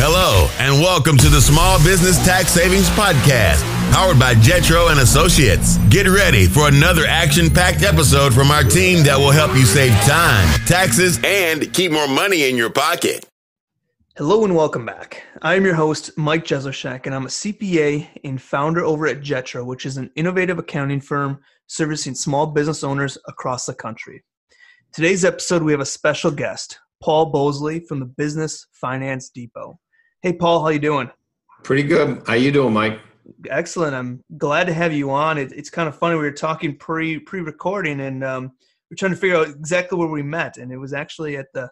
Hello, and welcome to the Small Business Tax Savings Podcast, powered by Jetro and Associates. Get ready for another action-packed episode from our team that will help you save time, taxes, and keep more money in your pocket. Hello and welcome back. I'm your host, Mike Jesowshek, and I'm a CPA and founder over at Jetro, which is an innovative accounting firm servicing small business owners across the country. Today's episode, we have a special guest, Paul Bosley from the Business Finance Depot. Hey, Paul, how you doing? Pretty good. How you doing, Mike? Excellent. I'm glad to have you on. It, it's kind of funny. We were talking pre pre recording, and um, we're trying to figure out exactly where we met, and it was actually at the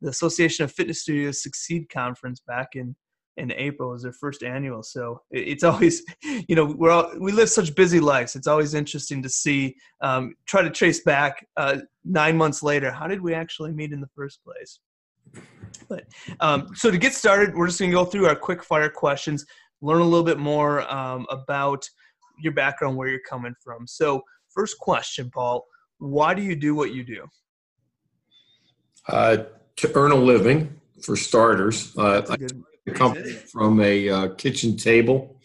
the Association of Fitness Studios Succeed conference back in in April. It was their first annual, so it, it's always you know we're all, we live such busy lives. It's always interesting to see um, try to trace back uh, nine months later. How did we actually meet in the first place? But um, so to get started, we're just going to go through our quick fire questions, learn a little bit more um, about your background, where you're coming from. So, first question, Paul, why do you do what you do? Uh, to earn a living, for starters. Uh, I the company from a uh, kitchen table.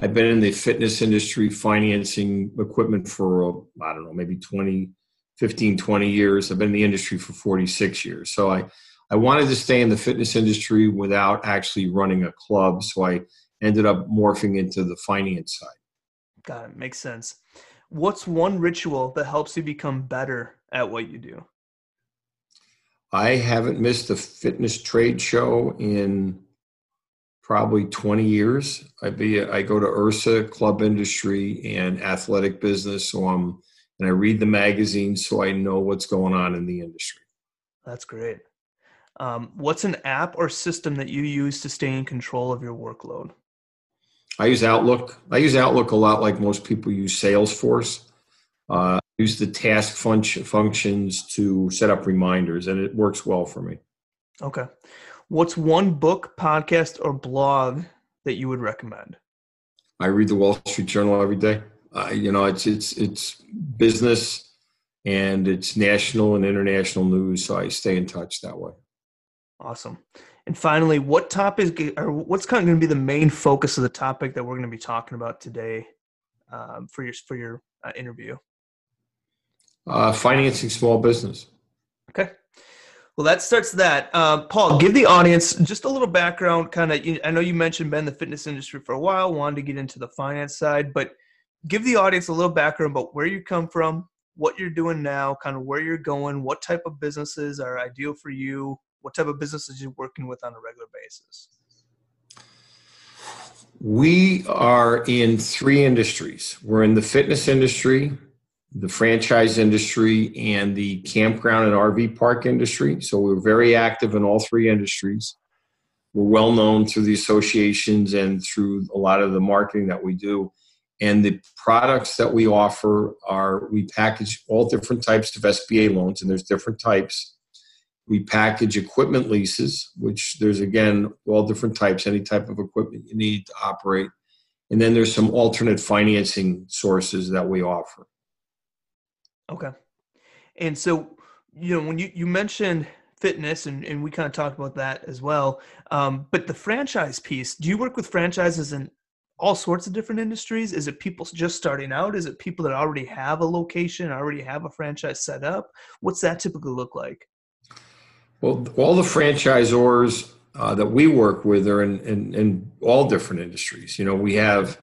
I've been in the fitness industry financing equipment for, I don't know, maybe 20, 15, 20 years. I've been in the industry for 46 years. So I, I wanted to stay in the fitness industry without actually running a club. So I ended up morphing into the finance side. Got it. Makes sense. What's one ritual that helps you become better at what you do? I haven't missed a fitness trade show in probably 20 years. I be I go to IHRSA club industry, and athletic business. So I'm and I read the magazines so I know what's going on in the industry. That's great. Um, what's an app or system that you use to stay in control of your workload? I use Outlook. I use Outlook a lot, like most people use Salesforce. Uh, I use the task function, functions to set up reminders, and it works well for me. Okay. What's one book, podcast, or blog that you would recommend? I read the Wall Street Journal every day. Uh, you know, it's it's it's business and it's national and international news, so I stay in touch that way. Awesome. And finally, what topic or what's kind of going to be the main focus of the topic that we're going to be talking about today um, for your for your uh, interview? Uh, financing small business. Okay. Well, that starts that. Uh, Paul, give the audience just a little background. Kind of, I know you mentioned been in the fitness industry for a while, wanted to get into the finance side, but give the audience a little background about where you come from, what you're doing now, kind of where you're going, what type of businesses are ideal for you, what type of businesses you're working with on a regular basis. We are in three industries. We're in the fitness industry, the franchise industry and the campground and RV park industry. So we're very active in all three industries. We're well known through the associations and through a lot of the marketing that we do. And the products that we offer are we package all different types of SBA loans, and there's different types. We package equipment leases, which there's again all different types, any type of equipment you need to operate. And then there's some alternate financing sources that we offer. Okay. And so, you know, when you, you mentioned fitness and, and we kind of talked about that as well. Um, but the franchise piece, do you work with franchises in all sorts of different industries? Is it people just starting out? Is it people that already have a location, already have a franchise set up? What's that typically look like? Well, all the franchisors uh, that we work with are in, in, in all different industries. You know, we have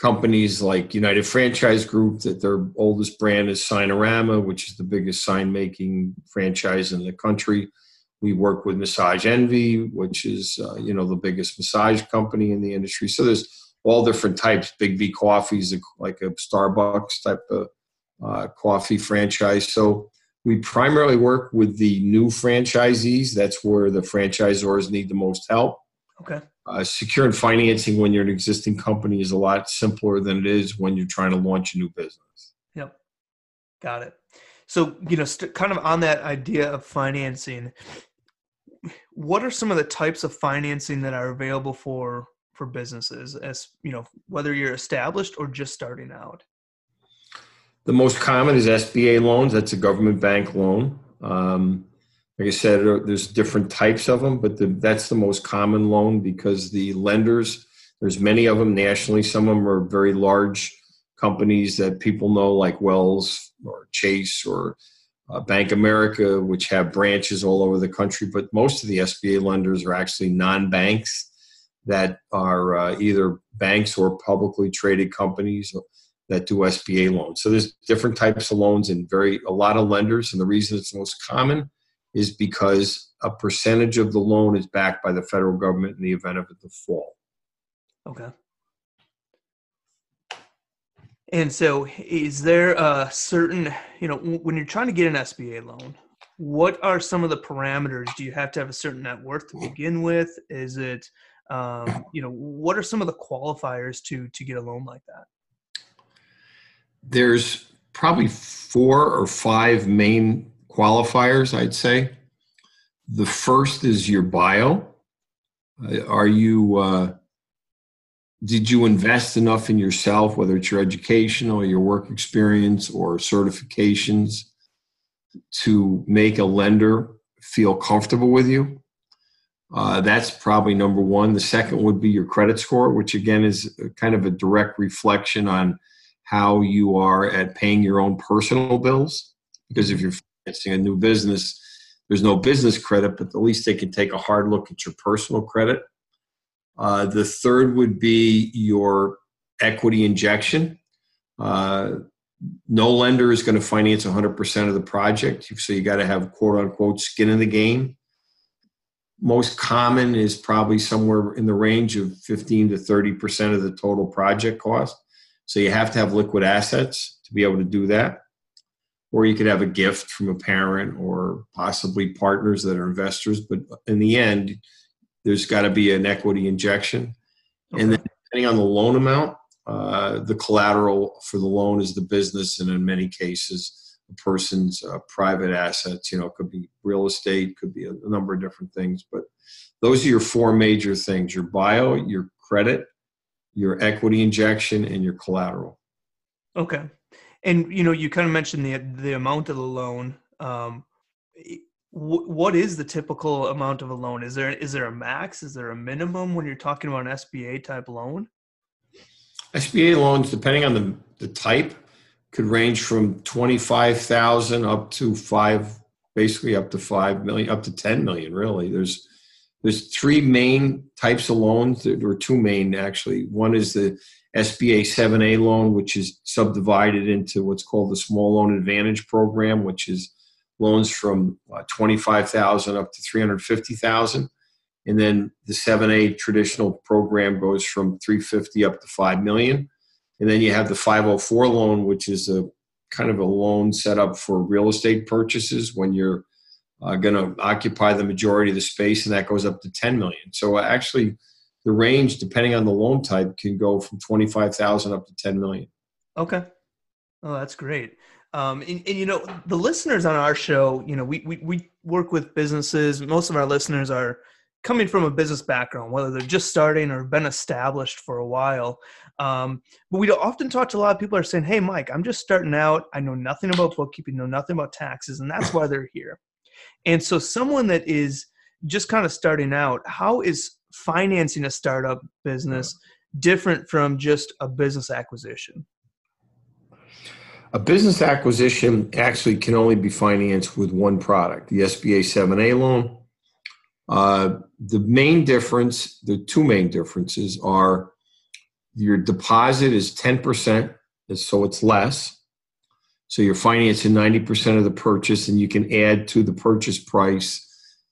companies like United Franchise Group that their oldest brand is Signarama, which is the biggest sign making franchise in the country. We work with Massage Envy, which is uh, you know the biggest massage company in the industry. So there's all different types. Biggby Coffees, like a Starbucks type of uh, coffee franchise. So we primarily work with the new franchisees. That's where the franchisors need the most help. Okay. Uh, securing financing when you're an existing company is a lot simpler than it is when you're trying to launch a new business. Yep. Got it. So, you know, st- kind of on that idea of financing, what are some of the types of financing that are available for for businesses as, you know, whether you're established or just starting out? The most common is SBA loans. That's a government bank loan. Um, like I said, there's different types of them, but the, that's the most common loan because the lenders, there's many of them nationally. Some of them are very large companies that people know, like Wells or Chase or uh, Bank America, which have branches all over the country. But most of the SBA lenders are actually non banks that are uh, either banks or publicly traded companies that do SBA loans. So there's different types of loans and very a lot of lenders. And the reason it's most common is because a percentage of the loan is backed by the federal government in the event of a default. Okay. And so, is there a certain, you know, when you're trying to get an SBA loan, what are some of the parameters? Do you have to have a certain net worth to begin with? Is it, um, you know, what are some of the qualifiers to to get a loan like that? There's probably four or five main qualifiers, I'd say. The first is your bio. Uh, are you, uh, did you invest enough in yourself, whether it's your education or your work experience or certifications, to make a lender feel comfortable with you? Uh, that's probably number one. The second would be your credit score, which again is kind of a direct reflection on how you are at paying your own personal bills. Because if you're financing a new business, there's no business credit, but at least they can take a hard look at your personal credit. Uh, the third would be your equity injection. Uh, no lender is going to finance 100% of the project, so you got to have quote unquote skin in the game. Most common is probably somewhere in the range of 15 to 30% of the total project cost. So you have to have liquid assets to be able to do that or you could have a gift from a parent or possibly partners that are investors. But in the end, there's got to be an equity injection. Okay. And then depending on the loan amount, uh, the collateral for the loan is the business, and in many cases, a person's uh, private assets. You know, it could be real estate, could be a, a number of different things. But those are your four major things: your bio, your credit, your equity injection, and your collateral. Okay. And you know, you kind of mentioned the the amount of the loan. Um, w- what is the typical amount of a loan? Is there is there a max? Is there a minimum when you're talking about an SBA type loan? SBA loans, depending on the the type, could range from twenty five thousand up to five, basically up to five million, up to ten million. Really, there's there's three main types of loans. There are two main actually. One is the SBA 7A loan, which is subdivided into what's called the Small Loan Advantage Program, which is loans from uh, 25,000 up to 350,000. And then the 7A traditional program goes from 350 up to 5 million. And then you have the 504 loan, which is a kind of a loan set up for real estate purchases when you're uh, going to occupy the majority of the space, and that goes up to 10 million. So actually, the range, depending on the loan type, can go from 25,000 up to 10 million. Okay. Oh, that's great. Um, and, and, you know, the listeners on our show, you know, we, we, we work with businesses. Most of our listeners are coming from a business background, whether they're just starting or been established for a while. Um, but we often talk to a lot of people are saying, Hey, Mike, I'm just starting out. I know nothing about bookkeeping, know nothing about taxes. And that's why they're here. And so someone that is just kind of starting out, how is financing a startup business different from just a business acquisition? A business acquisition actually can only be financed with one product, the SBA 7A loan. Uh, the main difference, the two main differences are your deposit is 10%, so it's less. So you're financing 90% of the purchase, and you can add to the purchase price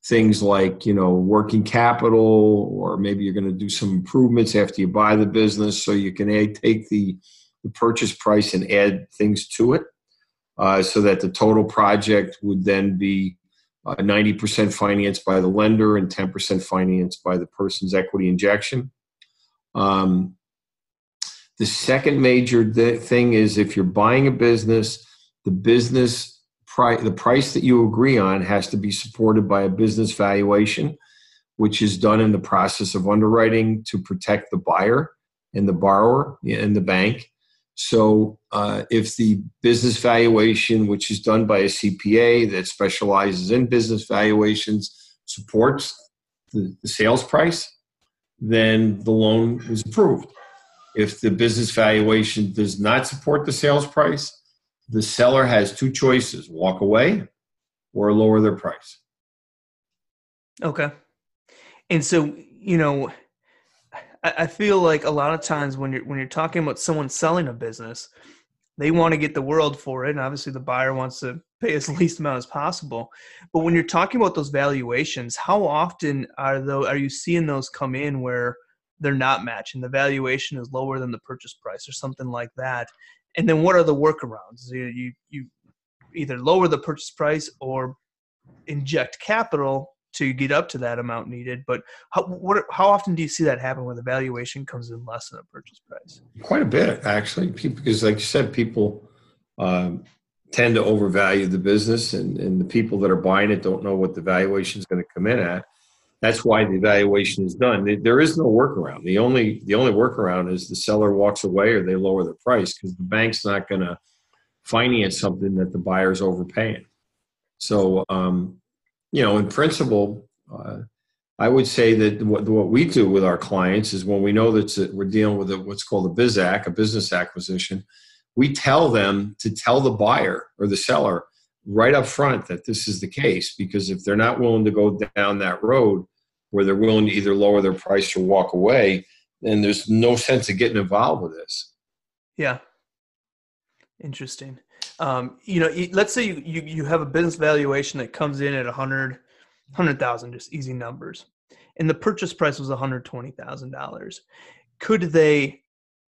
things like you know working capital or maybe you're going to do some improvements after you buy the business. So you can add, take the, the purchase price and add things to it uh, so that the total project would then be uh, 90% financed by the lender and 10% financed by the person's equity injection. Um, the second major thing is if you're buying a business the business pri- the price that you agree on has to be supported by a business valuation, which is done in the process of underwriting to protect the buyer and the borrower and the bank. So uh, if the business valuation, which is done by a CPA that specializes in business valuations, supports the, the sales price, then the loan is approved. If the business valuation does not support the sales price, the seller has two choices walk away or lower their price. Okay. And so, you know, I feel like a lot of times when you're when you're talking about someone selling a business, they want to get the world for it, and obviously the buyer wants to pay as least amount as possible. But when you're talking about those valuations, how often are though are you seeing those come in where they're not matching? The valuation is lower than the purchase price, or something like that. And then what are the workarounds? You you, you either lower the purchase price or inject capital to get up to that amount needed. But how, what, how often do you see that happen when the valuation comes in less than a purchase price? Quite a bit, actually, because like you said, people um, tend to overvalue the business, and, and the people that are buying it don't know what the valuation is going to come in at. That's why the evaluation is done. There is no workaround. The only the only workaround is the seller walks away or they lower the price because the bank's not going to finance something that the buyer's overpaying. So um, you know, in principle, uh, I would say that what, what we do with our clients is when we know that we're dealing with a, what's called a BizAc, a business acquisition, we tell them to tell the buyer or the seller right up front that this is the case because if they're not willing to go down that road where they're willing to either lower their price or walk away, then there's no sense of getting involved with this. Yeah. Interesting um, you know, let's say you, you, you have a business valuation that comes in at a hundred, hundred thousand, just easy numbers, and the purchase price was one hundred twenty thousand dollars. Could they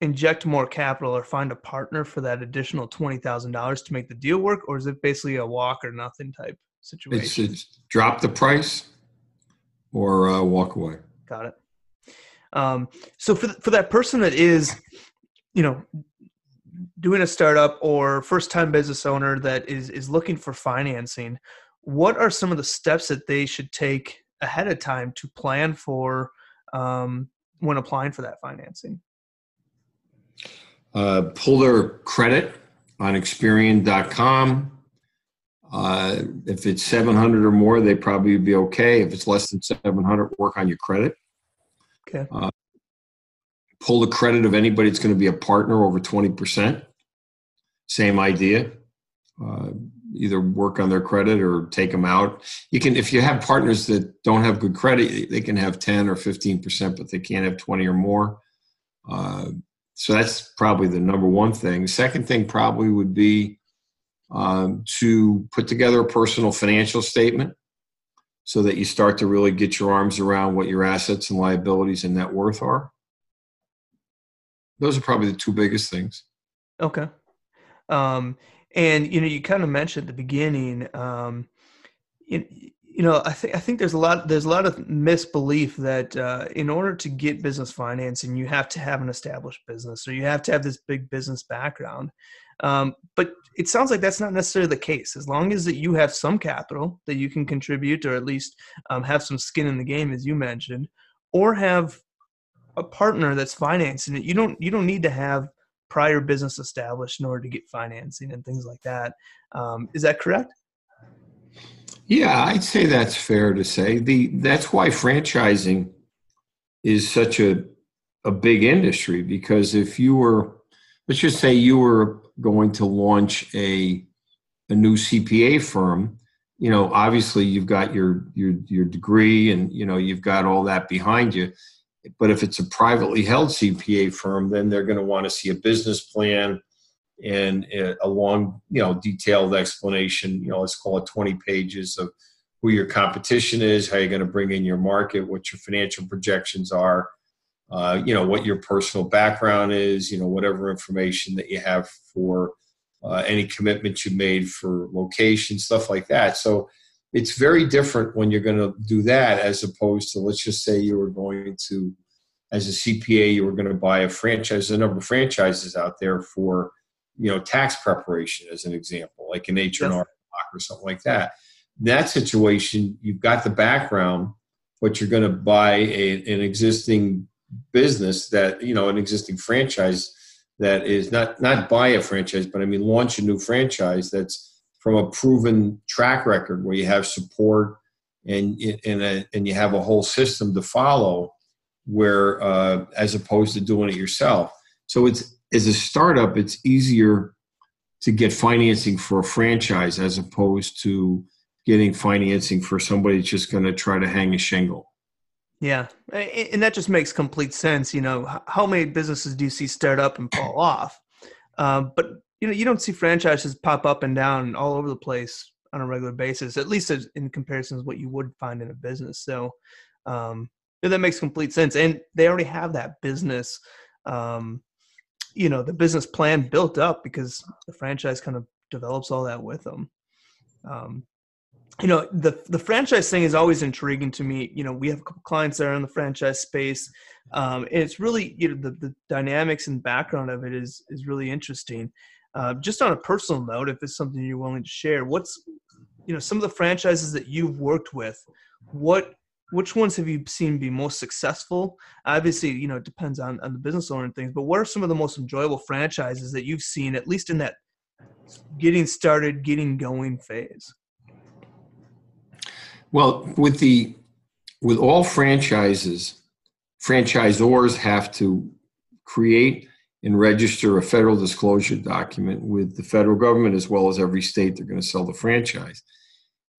inject more capital or find a partner for that additional twenty thousand dollars to make the deal work, or is it basically a walk or nothing type situation? It's, it's drop the price or uh, walk away. Got it. Um, so for for that person that is, you know, doing a startup or first time business owner that is is looking for financing what are some of the steps that they should take ahead of time to plan for um, when applying for that financing uh, pull their credit on experian.com uh, if it's 700 or more they probably be okay if it's less than 700 work on your credit okay uh, pull the credit of anybody that's going to be a partner over 20%. Same idea. Uh, either work on their credit or take them out. You can, if you have partners that don't have good credit, they can have 10 or 15%, but they can't have 20 or more. So that's probably the number one thing. Second thing probably would be um, to put together a personal financial statement so that you start to really get your arms around what your assets and liabilities and net worth are. Those are probably the two biggest things. Okay. Um, and you know, you kind of mentioned at the beginning, um, you know, I think I think there's a lot there's a lot of misbelief that uh, in order to get business financing, you have to have an established business or you have to have this big business background. Um, but it sounds like that's not necessarily the case. As long as that you have some capital that you can contribute, or at least um, have some skin in the game, as you mentioned, or have a partner that's financing it. You don't you don't need to have prior business established in order to get financing and things like that. Um, is that correct? Yeah, I'd say that's fair to say. The that's why franchising is such a a big industry because if you were let's just say you were going to launch a a new CPA firm, you know, obviously you've got your your your degree and you know you've got all that behind you. But if it's a privately held CPA firm, then they're going to want to see a business plan and a long, you know, detailed explanation. You know, let's call it 20 pages of who your competition is, how you're going to bring in your market, what your financial projections are, uh, you know, what your personal background is, you know, whatever information that you have for uh, any commitments you made for location, stuff like that. So it's very different when you're going to do that as opposed to let's just say you were going to as a cpa you were going to buy a franchise a number of franchises out there for you know tax preparation as an example like an h&r block or something like that in that situation you've got the background but you're going to buy a, an existing business that you know an existing franchise that is not not buy a franchise, but I mean launch a new franchise that's from a proven track record where you have support and and a, and you have a whole system to follow, where uh, as opposed to doing it yourself. So it's as a startup, it's easier to get financing for a franchise as opposed to getting financing for somebody that's just going to try to hang a shingle. Yeah, and that just makes complete sense. You know, how many businesses do you see start up and fall off? Um, but you know, you don't see franchises pop up and down all over the place on a regular basis. At least in comparison to what you would find in a business. So um, that makes complete sense, and they already have that business. Um, you know, the business plan built up because the franchise kind of develops all that with them. Um, you know the the franchise thing is always intriguing to me. You know we have a couple clients that are in the franchise space. Um, and it's really you know the, the dynamics and background of it is is really interesting. Uh, just on a personal note if it's something you're willing to share what's you know some of the franchises that you've worked with what which ones have you seen be most successful obviously you know it depends on, on the business owner and things but what are some of the most enjoyable franchises that you've seen at least in that getting started getting going phase well, with the with all franchises, franchisors have to create and register a federal disclosure document with the federal government as well as every state they're going to sell the franchise.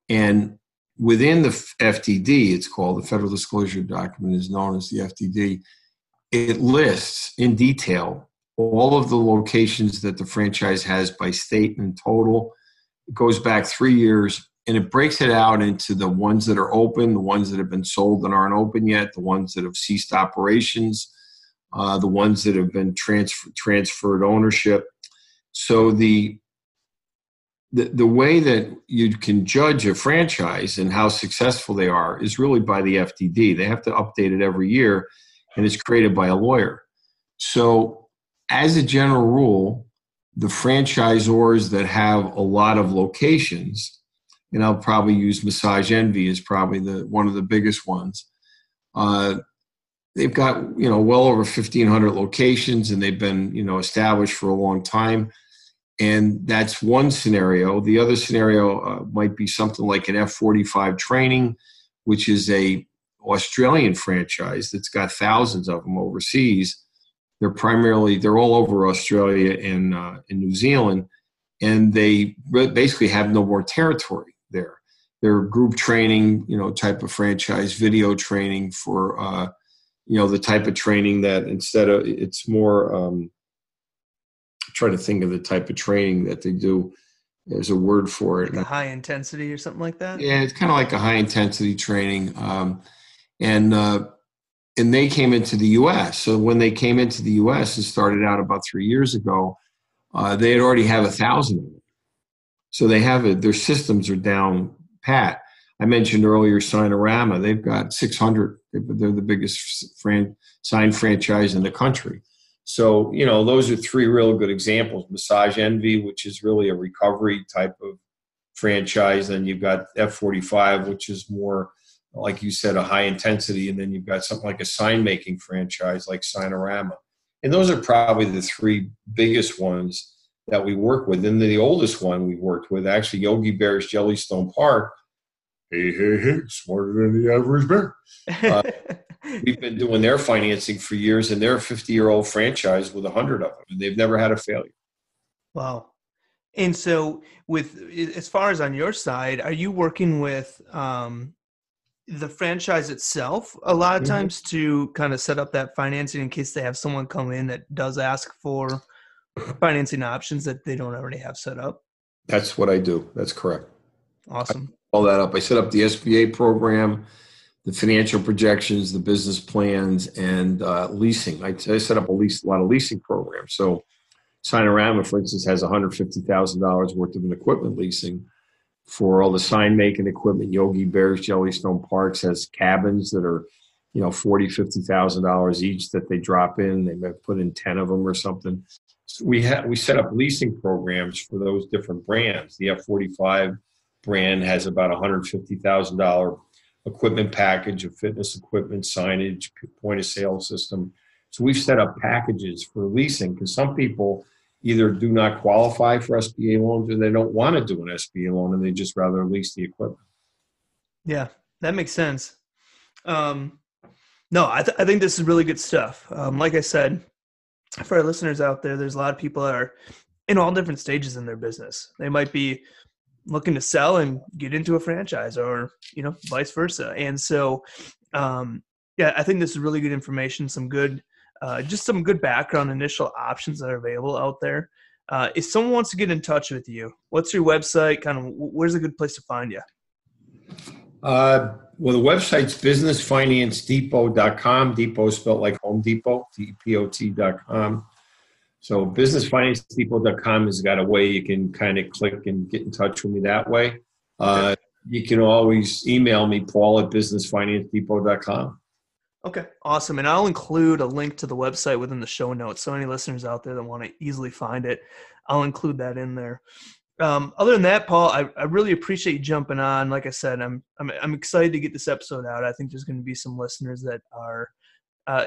And within the FDD, it's called the federal disclosure document is known as the FDD. It lists in detail all of the locations that the franchise has by state in total. It goes back three years and it breaks it out into the ones that are open, the ones that have been sold and aren't open yet, the ones that have ceased operations, uh, the ones that have been transfer, transferred ownership. So the, the the way that you can judge a franchise and how successful they are is really by the FDD. They have to update it every year, and it's created by a lawyer. So, as a general rule, the franchisors that have a lot of locations and I'll probably use Massage Envy as probably the one of the biggest ones. Uh, they've got you know well over 1,500 locations, and they've been you know established for a long time. And that's one scenario. The other scenario uh, might be something like an F45 training, which is a Australian franchise that's got thousands of them overseas. They're primarily they're all over Australia and uh, in New Zealand, and they basically have no more territory there. They're group training, you know, type of franchise video training for, uh, you know, the type of training that instead of it's more. Um, try to think of the type of training that they do. There's a word for it. Like high intensity or something like that. Yeah, it's kind of like a high intensity training, um, and uh, and they came into the U.S. So when they came into the U.S. and started out about three years ago, uh, they had already have a thousand of them. So they have it, their systems are down pat. I mentioned earlier Signarama. they've got 600, they're the biggest fran- sign franchise in the country. So, you know, those are three real good examples. Massage Envy, which is really a recovery type of franchise. Then you've got F45, which is more, like you said, a high intensity. And then you've got something like a sign making franchise like Signarama. And those are probably the three biggest ones that we work with. And the oldest one we worked with, actually, Yogi Bear's Jellystone Park. Hey, hey, hey, smarter than the average bear. Uh, we've been doing their financing for years, and they're a 50 year old franchise with 100 of them, and they've never had a failure. Wow. And so, with as far as on your side, are you working with um, the franchise itself a lot of mm-hmm. times to kind of set up that financing in case they have someone come in that does ask for financing options that they don't already have set up? That's what I do. That's correct. Awesome. all that up. I set up the SBA program, the financial projections, the business plans, and uh, leasing. I, I, set up a lease, a lot of leasing programs. So, Signarama, for instance, has $150,000 worth of an equipment leasing for all the sign making equipment. Yogi Bears, Jellystone Parks has cabins that are, you know, forty, fifty thousand dollars each that they drop in. They may put in ten of them or something we had we set up leasing programs for those different brands. The F45 brand has about a hundred fifty thousand dollar equipment package of fitness equipment, signage, point of sale system. So we've set up packages for leasing because some people either do not qualify for SBA loans or they don't want to do an SBA loan and they just rather lease the equipment. Yeah, that makes sense. Um, no, I, th- I think this is really good stuff. Um, like I said, for our listeners out there, there's a lot of people that are in all different stages in their business. They might be looking to sell and get into a franchise or, you know, vice versa. And so, um, yeah, I think this is really good information, some good, uh, just some good background initial options that are available out there. Uh, if someone wants to get in touch with you, what's your website? Kind of where's a good place to find you? Uh, well, the website's businessfinancedepot.com. Depot spelled like Home Depot, D-P-O-T.com. So businessfinancedepot.com has got a way you can kind of click and get in touch with me that way. Uh, you can always email me, paul at businessfinancedepot.com. Okay, awesome. And I'll include a link to the website within the show notes. So any listeners out there that want to easily find it, I'll include that in there. Um, other than that, Paul, I, I really appreciate you jumping on. Like I said, I'm, I'm I'm excited to get this episode out. I think there's going to be some listeners that are uh,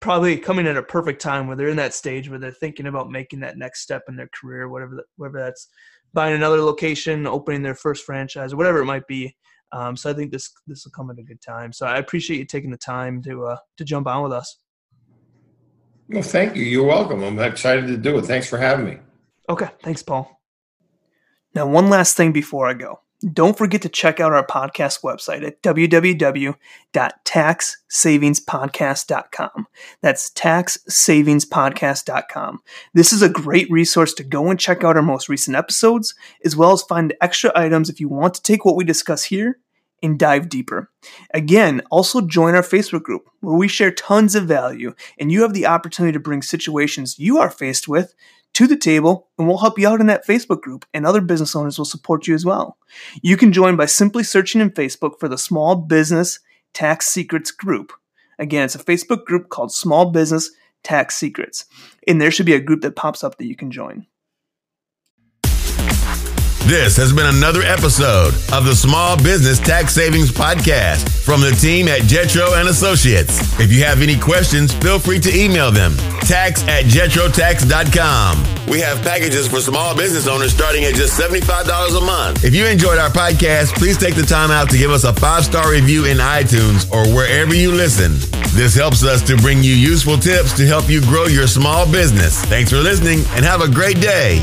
probably coming at a perfect time where they're in that stage where they're thinking about making that next step in their career, whatever that, whatever that's buying another location, opening their first franchise, or whatever it might be. Um, so I think this this will come at a good time. So I appreciate you taking the time to uh, to jump on with us. Well, thank you. You're welcome. I'm excited to do it. Thanks for having me. Okay, thanks, Paul. Now, one last thing before I go. Don't forget to check out our podcast website at www.taxsavingspodcast.com. That's taxsavingspodcast.com. This is a great resource to go and check out our most recent episodes, as well as find extra items if you want to take what we discuss here and dive deeper. Again, also join our Facebook group where we share tons of value and you have the opportunity to bring situations you are faced with to the table and we'll help you out in that Facebook group and other business owners will support you as well. You can join by simply searching in Facebook for the Small Business Tax Secrets group. Again, it's a Facebook group called Small Business Tax Secrets. And there should be a group that pops up that you can join. This has been another episode of the Small Business Tax Savings Podcast from the team at Jetro and Associates. If you have any questions, feel free to email them. Tax at jetrotax.com. We have packages for small business owners starting at just $75 a month. If you enjoyed our podcast, please take the time out to give us a five star review in iTunes or wherever you listen. This helps us to bring you useful tips to help you grow your small business. Thanks for listening and have a great day.